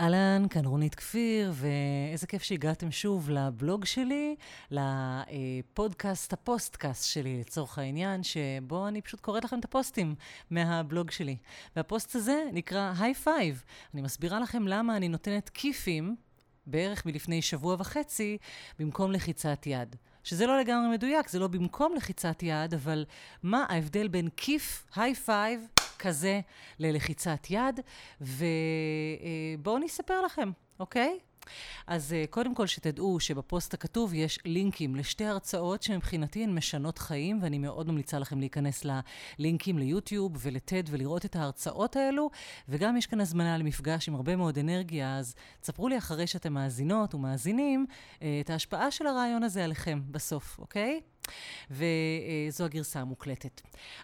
אהלן, כאן רונית כפיר, ואיזה כיף שהגעתם שוב לבלוג שלי, לפודקאסט, הפוסטקאסט שלי לצורך העניין, שבו אני פשוט קוראת לכם את הפוסטים מהבלוג שלי. והפוסט הזה נקרא high five. אני מסבירה לכם למה אני נותנת כיפים, בערך מלפני שבוע וחצי, במקום לחיצת יד. שזה לא לגמרי מדויק, זה לא במקום לחיצת יד, אבל מה ההבדל בין כיף, high five, כזה ללחיצת יד, ובואו אני אספר לכם, אוקיי? אז uh, קודם כל שתדעו שבפוסט הכתוב יש לינקים לשתי הרצאות שמבחינתי הן משנות חיים, ואני מאוד ממליצה לכם להיכנס ללינקים ליוטיוב ולטד ולראות את ההרצאות האלו, וגם יש כאן הזמנה למפגש עם הרבה מאוד אנרגיה, אז תספרו לי אחרי שאתם מאזינות ומאזינים uh, את ההשפעה של הרעיון הזה עליכם בסוף, אוקיי? וזו הגרסה המוקלטת.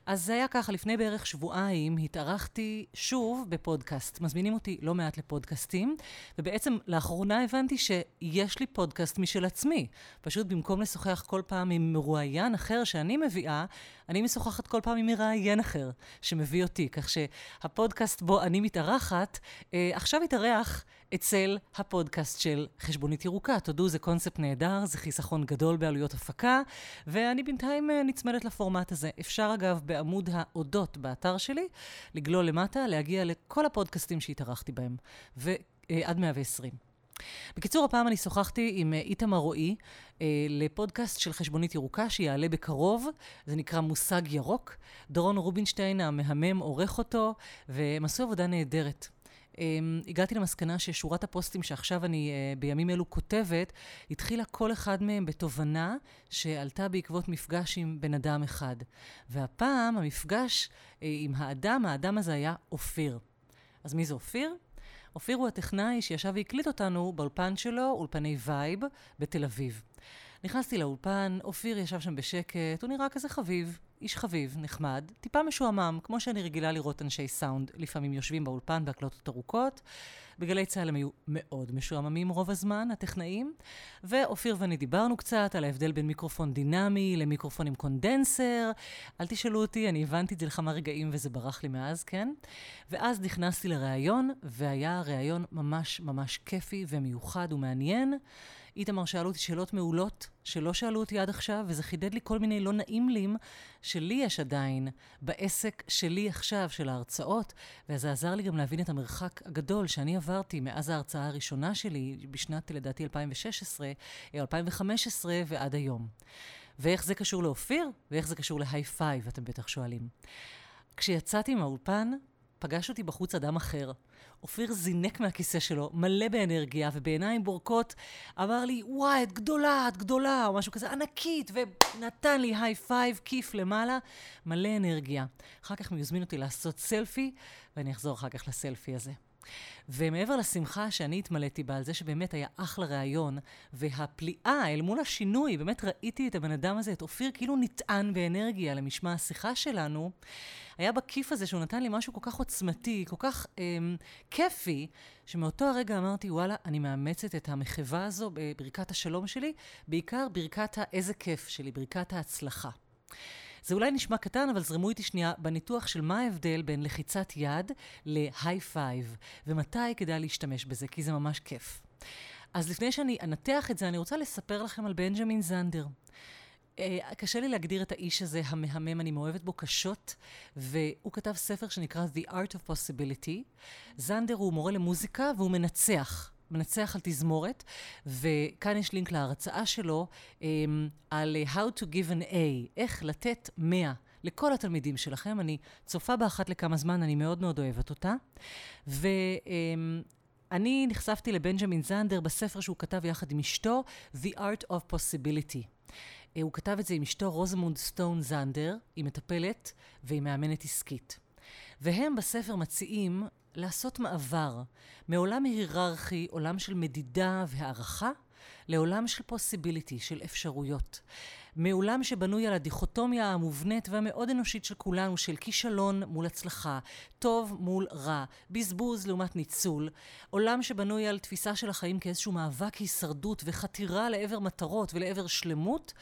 אז זה היה ככה, לפני בערך שבועיים התארחתי שוב בפודקאסט. מזמינים אותי לא מעט לפודקאסטים, ובעצם לאחרונה הבנתי שיש לי פודקאסט משל עצמי. פשוט במקום לשוחח כל פעם עם מרואיין אחר שאני מביאה, אני משוחחת כל פעם עם מראיין אחר שמביא אותי, כך שהפודקאסט בו אני מתארחת, אה, עכשיו התארח אצל הפודקאסט של חשבונית ירוקה. תודו, זה קונספט נהדר, זה חיסכון גדול בעלויות הפקה, ואני בינתיים אה, נצמדת לפורמט הזה. אפשר אגב בעמוד ההודות באתר שלי, לגלול למטה, להגיע לכל הפודקאסטים שהתארחתי בהם, ועד 120. בקיצור, הפעם אני שוחחתי עם אה, איתמר רועי אה, לפודקאסט של חשבונית ירוקה שיעלה בקרוב, זה נקרא מושג ירוק. דורון רובינשטיין המהמם עורך אותו, והם עשו עבודה נהדרת. Um, הגעתי למסקנה ששורת הפוסטים שעכשיו אני uh, בימים אלו כותבת, התחילה כל אחד מהם בתובנה שעלתה בעקבות מפגש עם בן אדם אחד. והפעם המפגש uh, עם האדם, האדם הזה היה אופיר. אז מי זה אופיר? אופיר הוא הטכנאי שישב והקליט אותנו באולפן שלו, אולפני וייב, בתל אביב. נכנסתי לאולפן, אופיר ישב שם בשקט, הוא נראה כזה חביב, איש חביב, נחמד, טיפה משועמם, כמו שאני רגילה לראות אנשי סאונד לפעמים יושבים באולפן בהקלטות ארוכות. בגלי צה"ל הם היו מאוד משועממים רוב הזמן, הטכנאים. ואופיר ואני דיברנו קצת על ההבדל בין מיקרופון דינמי למיקרופון עם קונדנסר. אל תשאלו אותי, אני הבנתי את זה לכמה רגעים וזה ברח לי מאז, כן? ואז נכנסתי לראיון, והיה ראיון ממש ממש כיפי ומיוחד ומעניין. איתמר שאלו אותי שאלות מעולות שלא שאלו אותי עד עכשיו, וזה חידד לי כל מיני לא נעים לים שלי יש עדיין בעסק שלי עכשיו, של ההרצאות, וזה עזר לי גם להבין את המרחק הגדול שאני עברתי מאז ההרצאה הראשונה שלי, בשנת, לדעתי, 2016, או 2015 ועד היום. ואיך זה קשור לאופיר, ואיך זה קשור ל high five, אתם בטח שואלים. כשיצאתי מהאולפן, פגש אותי בחוץ אדם אחר. אופיר זינק מהכיסא שלו, מלא באנרגיה ובעיניים בורקות, אמר לי, וואי, את גדולה, את גדולה, או משהו כזה, ענקית, ונתן לי high five, כיף למעלה, מלא אנרגיה. אחר כך הוא יזמין אותי לעשות סלפי, ואני אחזור אחר כך לסלפי הזה. ומעבר לשמחה שאני התמלאתי בה על זה שבאמת היה אחלה ראיון, והפליאה אל מול השינוי, באמת ראיתי את הבן אדם הזה, את אופיר, כאילו נטען באנרגיה למשמע השיחה שלנו, היה בכיף הזה שהוא נתן לי משהו כל כך עוצמתי, כל כך אמ, כיפי, שמאותו הרגע אמרתי, וואלה, אני מאמצת את המחווה הזו בברכת השלום שלי, בעיקר ברכת האיזה כיף שלי, ברכת ההצלחה. זה אולי נשמע קטן, אבל זרמו איתי שנייה בניתוח של מה ההבדל בין לחיצת יד ל high five, ומתי כדאי להשתמש בזה, כי זה ממש כיף. אז לפני שאני אנתח את זה, אני רוצה לספר לכם על בנג'מין זנדר. Uh, קשה לי להגדיר את האיש הזה המהמם, אני מאוהבת בו קשות, והוא כתב ספר שנקרא The Art of Possibility. זנדר הוא מורה למוזיקה והוא מנצח. מנצח על תזמורת, וכאן יש לינק להרצאה שלו um, על How to give an A, איך לתת 100 לכל התלמידים שלכם. אני צופה בה אחת לכמה זמן, אני מאוד מאוד אוהבת אותה. ואני um, נחשפתי לבנג'מין זנדר בספר שהוא כתב יחד עם אשתו, The Art of Possibility. Uh, הוא כתב את זה עם אשתו רוזמונד סטון זנדר, היא מטפלת והיא מאמנת עסקית. והם בספר מציעים לעשות מעבר מעולם היררכי, עולם של מדידה והערכה, לעולם של פוסיביליטי, של אפשרויות. מעולם שבנוי על הדיכוטומיה המובנית והמאוד אנושית של כולנו, של כישלון מול הצלחה, טוב מול רע, בזבוז לעומת ניצול, עולם שבנוי על תפיסה של החיים כאיזשהו מאבק הישרדות וחתירה לעבר מטרות ולעבר שלמות,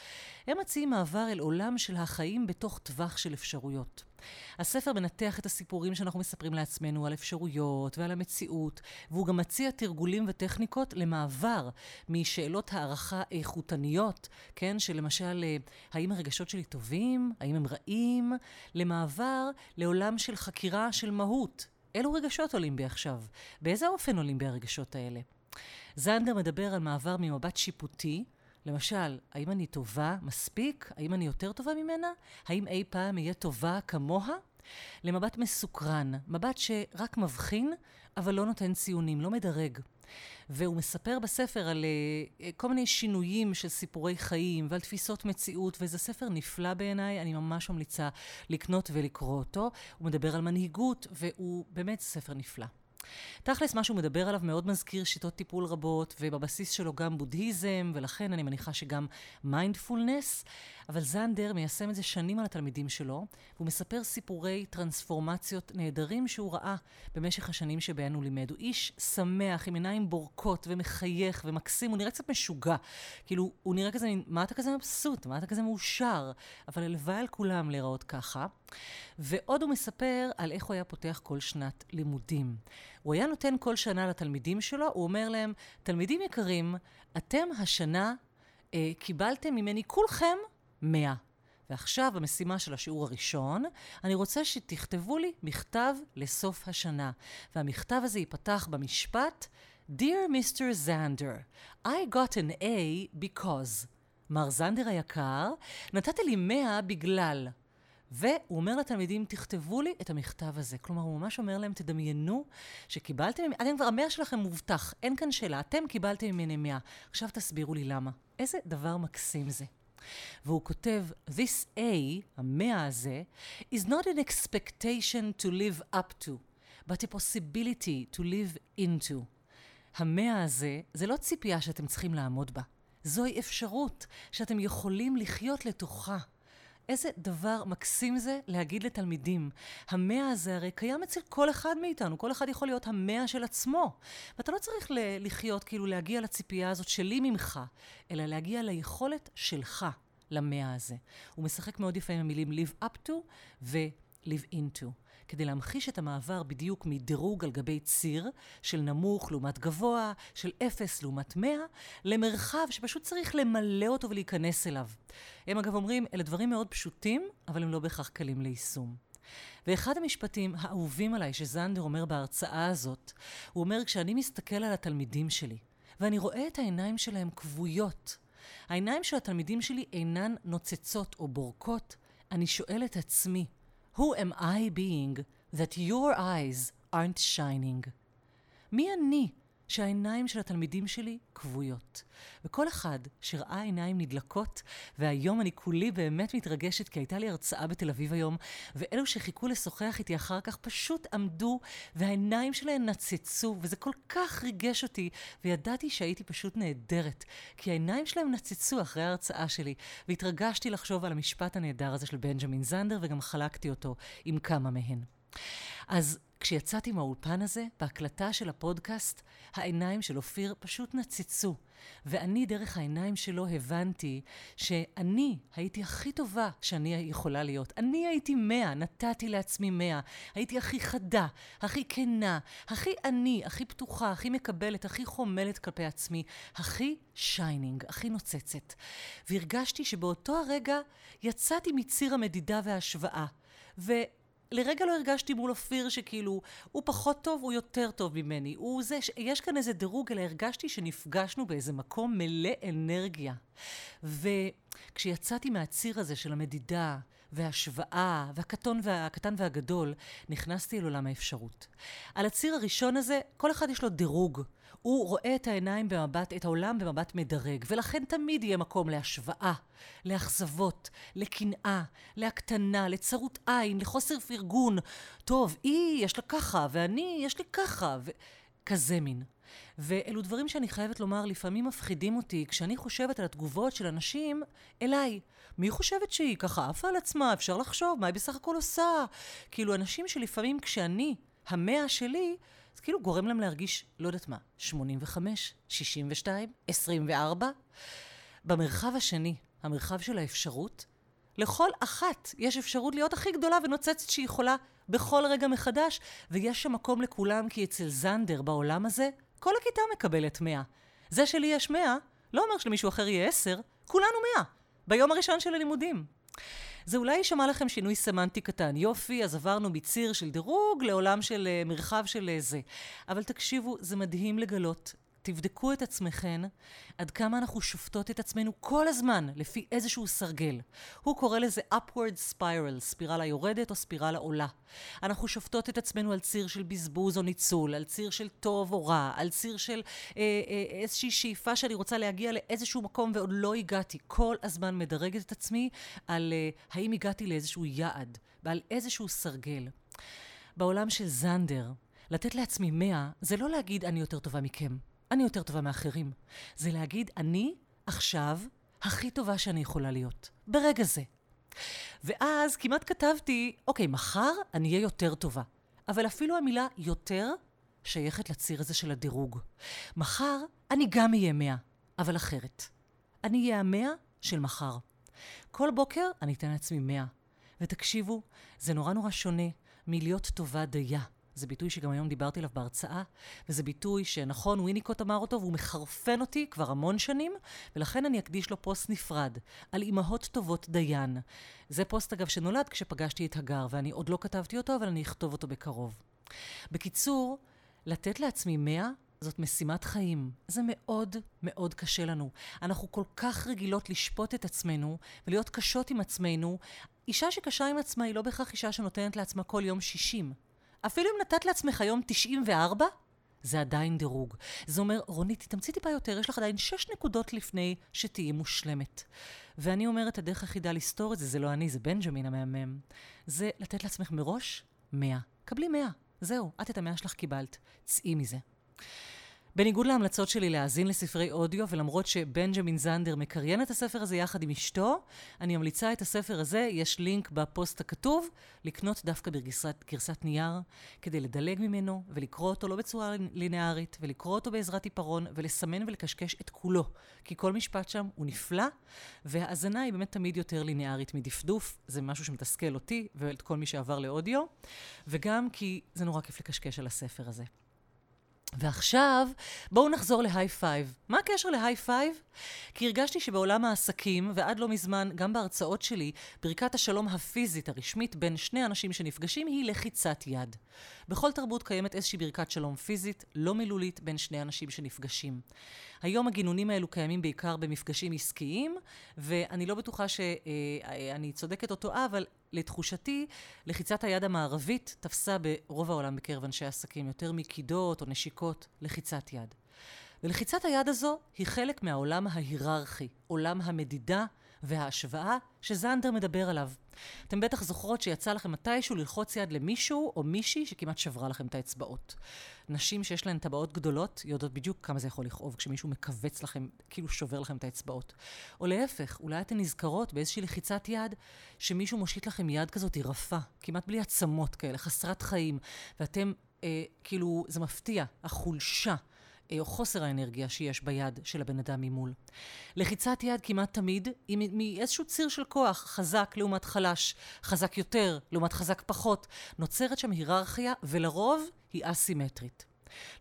הם מציעים מעבר אל עולם של החיים בתוך טווח של אפשרויות. הספר מנתח את הסיפורים שאנחנו מספרים לעצמנו על אפשרויות ועל המציאות, והוא גם מציע תרגולים וטכניקות למעבר משאלות הערכה איכותניות, כן, שלמשל, האם הרגשות שלי טובים? האם הם רעים? למעבר לעולם של חקירה של מהות. אילו רגשות עולים בי עכשיו? באיזה אופן עולים בי הרגשות האלה? זנדר מדבר על מעבר ממבט שיפוטי, למשל, האם אני טובה מספיק? האם אני יותר טובה ממנה? האם אי פעם אהיה טובה כמוה? למבט מסוקרן, מבט שרק מבחין, אבל לא נותן ציונים, לא מדרג. והוא מספר בספר על uh, כל מיני שינויים של סיפורי חיים ועל תפיסות מציאות, וזה ספר נפלא בעיניי, אני ממש ממליצה לקנות ולקרוא אותו. הוא מדבר על מנהיגות, והוא באמת ספר נפלא. תכלס, מה שהוא מדבר עליו מאוד מזכיר שיטות טיפול רבות, ובבסיס שלו גם בודהיזם, ולכן אני מניחה שגם מיינדפולנס. אבל זנדר מיישם את זה שנים על התלמידים שלו, והוא מספר סיפורי טרנספורמציות נהדרים שהוא ראה במשך השנים שבהן הוא לימד. הוא איש שמח, עם עיניים בורקות, ומחייך, ומקסים, הוא נראה קצת משוגע. כאילו, הוא נראה כזה, מה אתה כזה מבסוט? מה אתה כזה מאושר? אבל הלוואי על כולם להיראות ככה. ועוד הוא מספר על איך הוא היה פותח כל שנת לימודים. הוא היה נותן כל שנה לתלמידים שלו, הוא אומר להם, תלמידים יקרים, אתם השנה אה, קיבלתם ממני כולכם 100. ועכשיו המשימה של השיעור הראשון, אני רוצה שתכתבו לי מכתב לסוף השנה. והמכתב הזה ייפתח במשפט Dear Mr. Zander, I got an A because. מר זנדר היקר, נתת לי 100 בגלל. והוא אומר לתלמידים, תכתבו לי את המכתב הזה. כלומר, הוא ממש אומר להם, תדמיינו שקיבלתם, אתם כבר, המאה שלכם מובטח, אין כאן שאלה, אתם קיבלתם ממני מאה. עכשיו תסבירו לי למה. איזה דבר מקסים זה. והוא כותב, This A, המאה הזה, is not an expectation to live up to, but a possibility to live into. המאה הזה, זה לא ציפייה שאתם צריכים לעמוד בה. זוהי אפשרות שאתם יכולים לחיות לתוכה. איזה דבר מקסים זה להגיד לתלמידים. המאה הזה הרי קיים אצל כל אחד מאיתנו, כל אחד יכול להיות המאה של עצמו. ואתה לא צריך לחיות, כאילו להגיע לציפייה הזאת שלי ממך, אלא להגיע ליכולת שלך למאה הזה. הוא משחק מאוד יפה עם המילים live up to ו-live into. כדי להמחיש את המעבר בדיוק מדירוג על גבי ציר של נמוך לעומת גבוה, של אפס לעומת מאה, למרחב שפשוט צריך למלא אותו ולהיכנס אליו. הם אגב אומרים, אלה דברים מאוד פשוטים, אבל הם לא בהכרח קלים ליישום. ואחד המשפטים האהובים עליי שזנדר אומר בהרצאה הזאת, הוא אומר, כשאני מסתכל על התלמידים שלי, ואני רואה את העיניים שלהם כבויות, העיניים של התלמידים שלי אינן נוצצות או בורקות, אני שואל את עצמי, Who am I being that your eyes aren't shining? מי אני שהעיניים של התלמידים שלי כבויות. וכל אחד שראה עיניים נדלקות, והיום אני כולי באמת מתרגשת, כי הייתה לי הרצאה בתל אביב היום, ואלו שחיכו לשוחח איתי אחר כך פשוט עמדו, והעיניים שלהם נצצו, וזה כל כך ריגש אותי, וידעתי שהייתי פשוט נהדרת, כי העיניים שלהם נצצו אחרי ההרצאה שלי, והתרגשתי לחשוב על המשפט הנהדר הזה של בנג'מין זנדר, וגם חלקתי אותו עם כמה מהן. אז כשיצאתי מהאולפן הזה, בהקלטה של הפודקאסט, העיניים של אופיר פשוט נצצו. ואני, דרך העיניים שלו, הבנתי שאני הייתי הכי טובה שאני יכולה להיות. אני הייתי מאה, נתתי לעצמי מאה. הייתי הכי חדה, הכי כנה, הכי אני, הכי פתוחה, הכי מקבלת, הכי חומלת כלפי עצמי, הכי shining, הכי נוצצת. והרגשתי שבאותו הרגע יצאתי מציר המדידה וההשוואה. ו... לרגע לא הרגשתי מול אופיר שכאילו, הוא פחות טוב, הוא יותר טוב ממני. הוא זה, יש כאן איזה דירוג, אלא הרגשתי שנפגשנו באיזה מקום מלא אנרגיה. וכשיצאתי מהציר הזה של המדידה, והשוואה, והקטון והקטן והגדול, נכנסתי אל עולם האפשרות. על הציר הראשון הזה, כל אחד יש לו דירוג. הוא רואה את העיניים במבט, את העולם במבט מדרג, ולכן תמיד יהיה מקום להשוואה, לאכזבות, לקנאה, להקטנה, לצרות עין, לחוסר פרגון. טוב, היא, יש לה ככה, ואני, יש לי ככה, וכזה מין. ואלו דברים שאני חייבת לומר, לפעמים מפחידים אותי כשאני חושבת על התגובות של אנשים אליי. מי חושבת שהיא ככה עפה על עצמה? אפשר לחשוב, מה היא בסך הכל עושה? כאילו, אנשים שלפעמים כשאני, המאה שלי, זה כאילו גורם להם להרגיש, לא יודעת מה, 85, 62, 24. במרחב השני, המרחב של האפשרות, לכל אחת יש אפשרות להיות הכי גדולה ונוצצת שהיא יכולה בכל רגע מחדש, ויש שם מקום לכולם, כי אצל זנדר בעולם הזה, כל הכיתה מקבלת 100. זה שלי יש 100, לא אומר שלמישהו אחר יהיה 10, כולנו 100, ביום הראשון של הלימודים. זה אולי יישמע לכם שינוי סמנטי קטן. יופי, אז עברנו מציר של דירוג לעולם של uh, מרחב של uh, זה. אבל תקשיבו, זה מדהים לגלות תבדקו את עצמכן עד כמה אנחנו שופטות את עצמנו כל הזמן לפי איזשהו סרגל. הוא קורא לזה upward spiral, ספירלה יורדת או ספירלה עולה. אנחנו שופטות את עצמנו על ציר של בזבוז או ניצול, על ציר של טוב או רע, על ציר של אה, אה, איזושהי שאיפה שאני רוצה להגיע לאיזשהו מקום ועוד לא הגעתי. כל הזמן מדרגת את עצמי על אה, האם הגעתי לאיזשהו יעד ועל איזשהו סרגל. בעולם של זנדר, לתת לעצמי מאה זה לא להגיד אני יותר טובה מכם. אני יותר טובה מאחרים. זה להגיד, אני עכשיו הכי טובה שאני יכולה להיות. ברגע זה. ואז כמעט כתבתי, אוקיי, מחר אני אהיה יותר טובה. אבל אפילו המילה יותר שייכת לציר הזה של הדירוג. מחר אני גם אהיה מאה, אבל אחרת. אני אהיה המאה של מחר. כל בוקר אני אתן לעצמי מאה. ותקשיבו, זה נורא נורא שונה מלהיות טובה דייה. זה ביטוי שגם היום דיברתי עליו בהרצאה, וזה ביטוי שנכון, וויניקוט אמר אותו, והוא מחרפן אותי כבר המון שנים, ולכן אני אקדיש לו פוסט נפרד, על אימהות טובות דיין. זה פוסט, אגב, שנולד כשפגשתי את הגר, ואני עוד לא כתבתי אותו, אבל אני אכתוב אותו בקרוב. בקיצור, לתת לעצמי מאה זאת משימת חיים. זה מאוד מאוד קשה לנו. אנחנו כל כך רגילות לשפוט את עצמנו ולהיות קשות עם עצמנו. אישה שקשה עם עצמה היא לא בהכרח אישה שנותנת לעצמה כל יום 60. אפילו אם נתת לעצמך היום 94, זה עדיין דירוג. זה אומר, רונית, תתאמצי טיפה יותר, יש לך עדיין 6 נקודות לפני שתהיי מושלמת. ואני אומרת, הדרך היחידה לסתור את זה, זה לא אני, זה בנג'מין המהמם, זה לתת לעצמך מראש 100. קבלי 100. זהו, את את המאה שלך קיבלת. צאי מזה. בניגוד להמלצות שלי להאזין לספרי אודיו, ולמרות שבנג'מין זנדר מקריין את הספר הזה יחד עם אשתו, אני ממליצה את הספר הזה, יש לינק בפוסט הכתוב, לקנות דווקא בגרסת נייר, כדי לדלג ממנו ולקרוא אותו לא בצורה לינארית, ולקרוא אותו בעזרת עיפרון, ולסמן ולקשקש את כולו. כי כל משפט שם הוא נפלא, והאזנה היא באמת תמיד יותר לינארית מדפדוף, זה משהו שמתסכל אותי ואת כל מי שעבר לאודיו, וגם כי זה נורא כיף לקשקש על הספר הזה. ועכשיו, בואו נחזור ל high five. מה הקשר ל high five? כי הרגשתי שבעולם העסקים, ועד לא מזמן, גם בהרצאות שלי, ברכת השלום הפיזית הרשמית בין שני אנשים שנפגשים היא לחיצת יד. בכל תרבות קיימת איזושהי ברכת שלום פיזית, לא מילולית, בין שני אנשים שנפגשים. היום הגינונים האלו קיימים בעיקר במפגשים עסקיים, ואני לא בטוחה שאני צודקת או טועה, אבל לתחושתי, לחיצת היד המערבית תפסה ברוב העולם בקרב אנשי עסקים, יותר מקידות או נשיקות, לחיצת יד. ולחיצת היד הזו היא חלק מהעולם ההיררכי, עולם המדידה וההשוואה שזנדר מדבר עליו. אתם בטח זוכרות שיצא לכם מתישהו ללחוץ יד למישהו או מישהי שכמעט שברה לכם את האצבעות. נשים שיש להן טבעות גדולות יודעות בדיוק כמה זה יכול לכאוב כשמישהו מכווץ לכם, כאילו שובר לכם את האצבעות. או להפך, אולי אתן נזכרות באיזושהי לחיצת יד שמישהו מושיט לכם יד כזאת רפה, כמעט בלי עצמות כאלה, חסרת חיים, ואתם, אה, כאילו, זה מפתיע, החולשה. או חוסר האנרגיה שיש ביד של הבן אדם ממול. לחיצת יד כמעט תמיד היא מאיזשהו ציר של כוח, חזק לעומת חלש, חזק יותר לעומת חזק פחות. נוצרת שם היררכיה, ולרוב היא אסימטרית.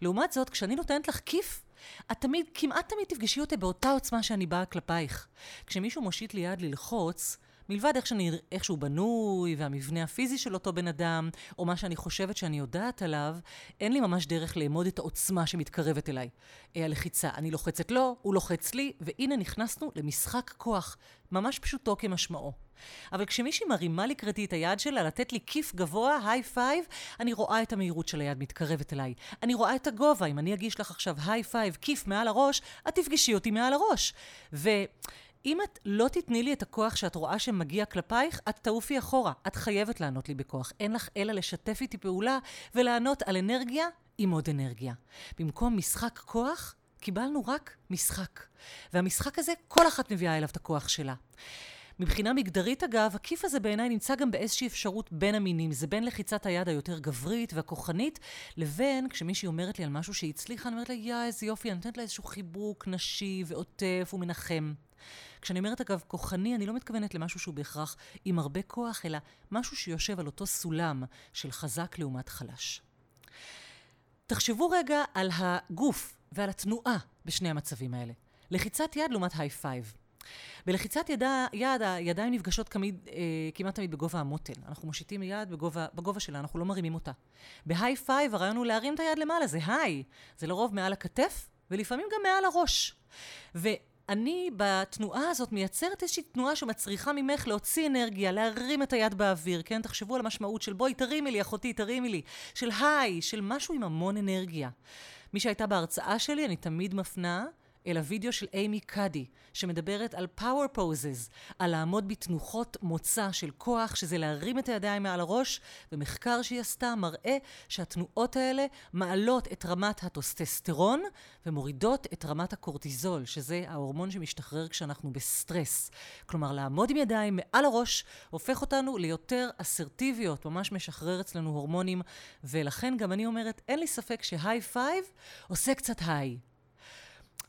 לעומת זאת, כשאני נותנת לך כיף, את תמיד, כמעט תמיד תפגשי אותי באותה עוצמה שאני באה כלפייך. כשמישהו מושיט לי יד ללחוץ, מלבד איך, שאני, איך שהוא בנוי והמבנה הפיזי של אותו בן אדם, או מה שאני חושבת שאני יודעת עליו, אין לי ממש דרך לאמוד את העוצמה שמתקרבת אליי. אה, הלחיצה, אני לוחצת לו, הוא לוחץ לי, והנה נכנסנו למשחק כוח, ממש פשוטו כמשמעו. אבל כשמישהי מרימה לקראתי את היד שלה לתת לי כיף גבוה, high five, אני רואה את המהירות של היד מתקרבת אליי. אני רואה את הגובה, אם אני אגיש לך עכשיו high five, כיף מעל הראש, את תפגשי אותי מעל הראש. ו... אם את לא תתני לי את הכוח שאת רואה שמגיע כלפייך, את תעופי אחורה. את חייבת לענות לי בכוח. אין לך אלא לשתף איתי פעולה ולענות על אנרגיה עם עוד אנרגיה. במקום משחק כוח, קיבלנו רק משחק. והמשחק הזה, כל אחת מביאה אליו את הכוח שלה. מבחינה מגדרית אגב, הכיף הזה בעיניי נמצא גם באיזושהי אפשרות בין המינים. זה בין לחיצת היד היותר גברית והכוחנית, לבין כשמישהי אומרת לי על משהו שהיא הצליחה, אני אומרת לה, יא, איזה יופי, אני נותנת לה איזשהו חיבוק נשי ועוטף ומנחם. כשאני אומרת אגב כוחני, אני לא מתכוונת למשהו שהוא בהכרח עם הרבה כוח, אלא משהו שיושב על אותו סולם של חזק לעומת חלש. תחשבו רגע על הגוף ועל התנועה בשני המצבים האלה. לחיצת יד לעומת high five. בלחיצת ידה, יד, הידיים נפגשות כמיד, אה, כמעט תמיד בגובה המותן. אנחנו מושיטים יד בגובה, בגובה שלה, אנחנו לא מרימים אותה. ב high five הרעיון הוא להרים את היד למעלה, זה high. זה לרוב מעל הכתף, ולפעמים גם מעל הראש. ואני בתנועה הזאת מייצרת איזושהי תנועה שמצריכה ממך להוציא אנרגיה, להרים את היד באוויר, כן? תחשבו על המשמעות של בואי תרימי לי, אחותי, תרימי לי. של high, של משהו עם המון אנרגיה. מי שהייתה בהרצאה שלי, אני תמיד מפנה אל הוידאו של אימי קאדי, שמדברת על power poses, על לעמוד בתנוחות מוצא של כוח, שזה להרים את הידיים מעל הראש, ומחקר שהיא עשתה מראה שהתנועות האלה מעלות את רמת הטסטוסטרון ומורידות את רמת הקורטיזול, שזה ההורמון שמשתחרר כשאנחנו בסטרס. כלומר, לעמוד עם ידיים מעל הראש הופך אותנו ליותר אסרטיביות, ממש משחרר אצלנו הורמונים, ולכן גם אני אומרת, אין לי ספק ש high five עושה קצת high.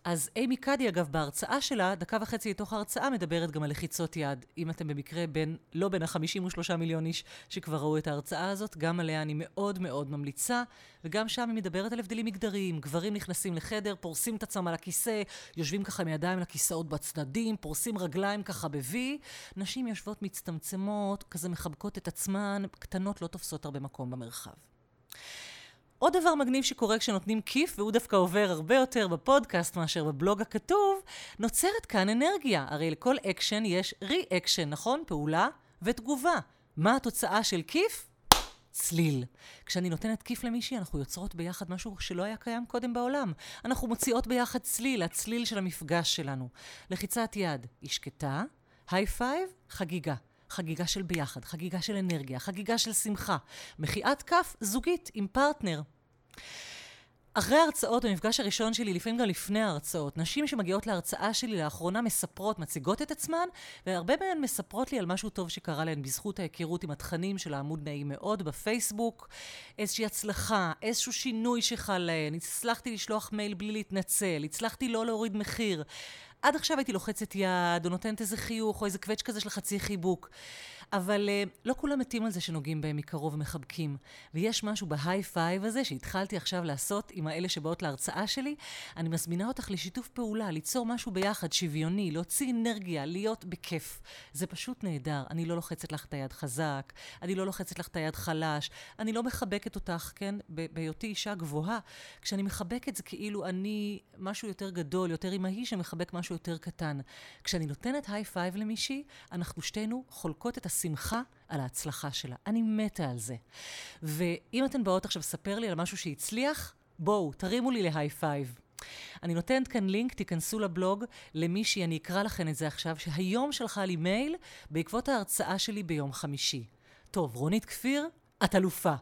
אז אימי קאדי, אגב, בהרצאה שלה, דקה וחצי לתוך ההרצאה, מדברת גם על לחיצות יד. אם אתם במקרה בין, לא בין ה-53 מיליון איש שכבר ראו את ההרצאה הזאת, גם עליה אני מאוד מאוד ממליצה, וגם שם היא מדברת על הבדלים מגדריים. גברים נכנסים לחדר, פורסים את עצמם על הכיסא, יושבים ככה עם ידיים לכיסאות בצדדים, פורסים רגליים ככה ב-V. נשים יושבות מצטמצמות, כזה מחבקות את עצמן, קטנות לא תופסות הרבה מקום במרחב. עוד דבר מגניב שקורה כשנותנים כיף, והוא דווקא עובר הרבה יותר בפודקאסט מאשר בבלוג הכתוב, נוצרת כאן אנרגיה. הרי לכל אקשן יש reaction, נכון? פעולה ותגובה. מה התוצאה של כיף? צליל. כשאני נותנת כיף למישהי, אנחנו יוצרות ביחד משהו שלא היה קיים קודם בעולם. אנחנו מוציאות ביחד צליל, הצליל של המפגש שלנו. לחיצת יד, היא שקטה, high five, חגיגה. חגיגה של ביחד, חגיגה של אנרגיה, חגיגה של שמחה. מחיאת כף זוגית עם פרטנר. אחרי ההרצאות, המפגש הראשון שלי, לפעמים גם לפני ההרצאות, נשים שמגיעות להרצאה שלי לאחרונה מספרות, מציגות את עצמן, והרבה מהן מספרות לי על משהו טוב שקרה להן בזכות ההיכרות עם התכנים של העמוד נעים מאוד בפייסבוק, איזושהי הצלחה, איזשהו שינוי שחל להן, הצלחתי לשלוח מייל בלי להתנצל, הצלחתי לא להוריד מחיר. עד עכשיו הייתי לוחצת יד, או נותנת איזה חיוך, או איזה קווץ' כזה של חצי חיבוק. אבל אה, לא כולם מתים על זה שנוגעים בהם מקרוב ומחבקים. ויש משהו ב high five הזה שהתחלתי עכשיו לעשות עם האלה שבאות להרצאה שלי. אני מזמינה אותך לשיתוף פעולה, ליצור משהו ביחד, שוויוני, להוציא אנרגיה, להיות בכיף. זה פשוט נהדר. אני לא לוחצת לך את היד חזק, אני לא לוחצת לך את היד חלש, אני לא מחבקת אותך, כן, בהיותי אישה גבוהה. כשאני מחבקת זה כאילו אני משהו יותר גדול, יותר אמהי שמחבק משהו יותר קטן. כשאני נותנת high five למישהי, אנחנו שתינו חולקות את השמחה על ההצלחה שלה. אני מתה על זה. ואם אתן באות עכשיו לספר לי על משהו שהצליח, בואו, תרימו לי ל high five. אני נותנת כאן לינק, תיכנסו לבלוג למישהי, אני אקרא לכן את זה עכשיו, שהיום שלחה לי מייל בעקבות ההרצאה שלי ביום חמישי. טוב, רונית כפיר, את אלופה.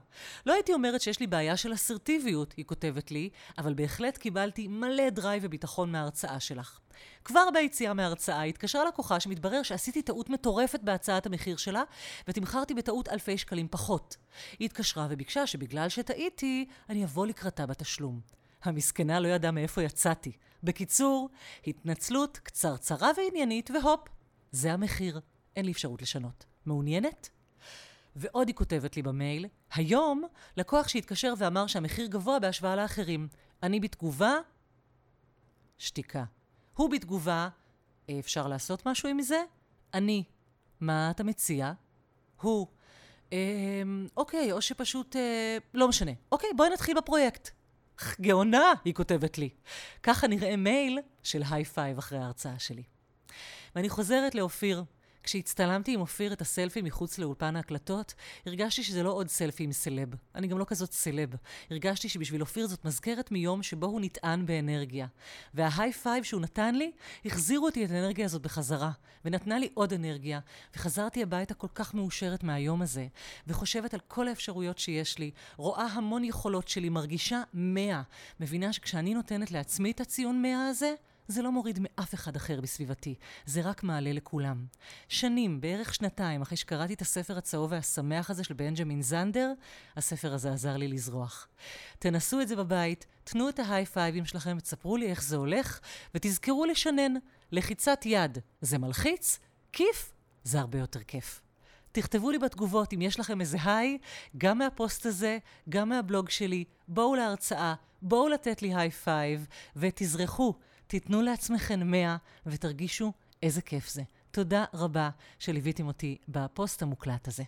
לא הייתי אומרת שיש לי בעיה של אסרטיביות, היא כותבת לי, אבל בהחלט קיבלתי מלא drive וביטחון מההרצאה שלך. כבר ביציאה מההרצאה התקשרה לקוחה שמתברר שעשיתי טעות מטורפת בהצעת המחיר שלה, ותמכרתי בטעות אלפי שקלים פחות. היא התקשרה וביקשה שבגלל שטעיתי, אני אבוא לקראתה בתשלום. המסכנה לא ידעה מאיפה יצאתי. בקיצור, התנצלות קצרצרה ועניינית, והופ, זה המחיר. אין לי אפשרות לשנות. מעוניינת? ועוד היא כותבת לי במייל, היום לקוח שהתקשר ואמר שהמחיר גבוה בהשוואה לאחרים. אני בתגובה, שתיקה. הוא בתגובה, אפשר לעשות משהו עם זה? אני, מה אתה מציע? הוא, אה, אוקיי, או שפשוט, אה, לא משנה. אוקיי, בואי נתחיל בפרויקט. גאונה, היא כותבת לי. ככה נראה מייל של high five אחרי ההרצאה שלי. ואני חוזרת לאופיר. כשהצטלמתי עם אופיר את הסלפי מחוץ לאולפן ההקלטות, הרגשתי שזה לא עוד סלפי עם סלב. אני גם לא כזאת סלב. הרגשתי שבשביל אופיר זאת מזכרת מיום שבו הוא נטען באנרגיה. וה high five שהוא נתן לי, החזירו אותי את האנרגיה הזאת בחזרה, ונתנה לי עוד אנרגיה, וחזרתי הביתה כל כך מאושרת מהיום הזה, וחושבת על כל האפשרויות שיש לי, רואה המון יכולות שלי, מרגישה מאה. מבינה שכשאני נותנת לעצמי את הציון מאה הזה, זה לא מוריד מאף אחד אחר בסביבתי, זה רק מעלה לכולם. שנים, בערך שנתיים, אחרי שקראתי את הספר הצהוב והשמח הזה של בנג'מין זנדר, הספר הזה עזר לי לזרוח. תנסו את זה בבית, תנו את ה high five ים שלכם, תספרו לי איך זה הולך, ותזכרו לשנן. לחיצת יד זה מלחיץ, כיף זה הרבה יותר כיף. תכתבו לי בתגובות אם יש לכם איזה היי, גם מהפוסט הזה, גם מהבלוג שלי. בואו להרצאה, בואו לתת לי high five, ותזרחו. תיתנו לעצמכם 100 ותרגישו איזה כיף זה. תודה רבה שליוויתם אותי בפוסט המוקלט הזה.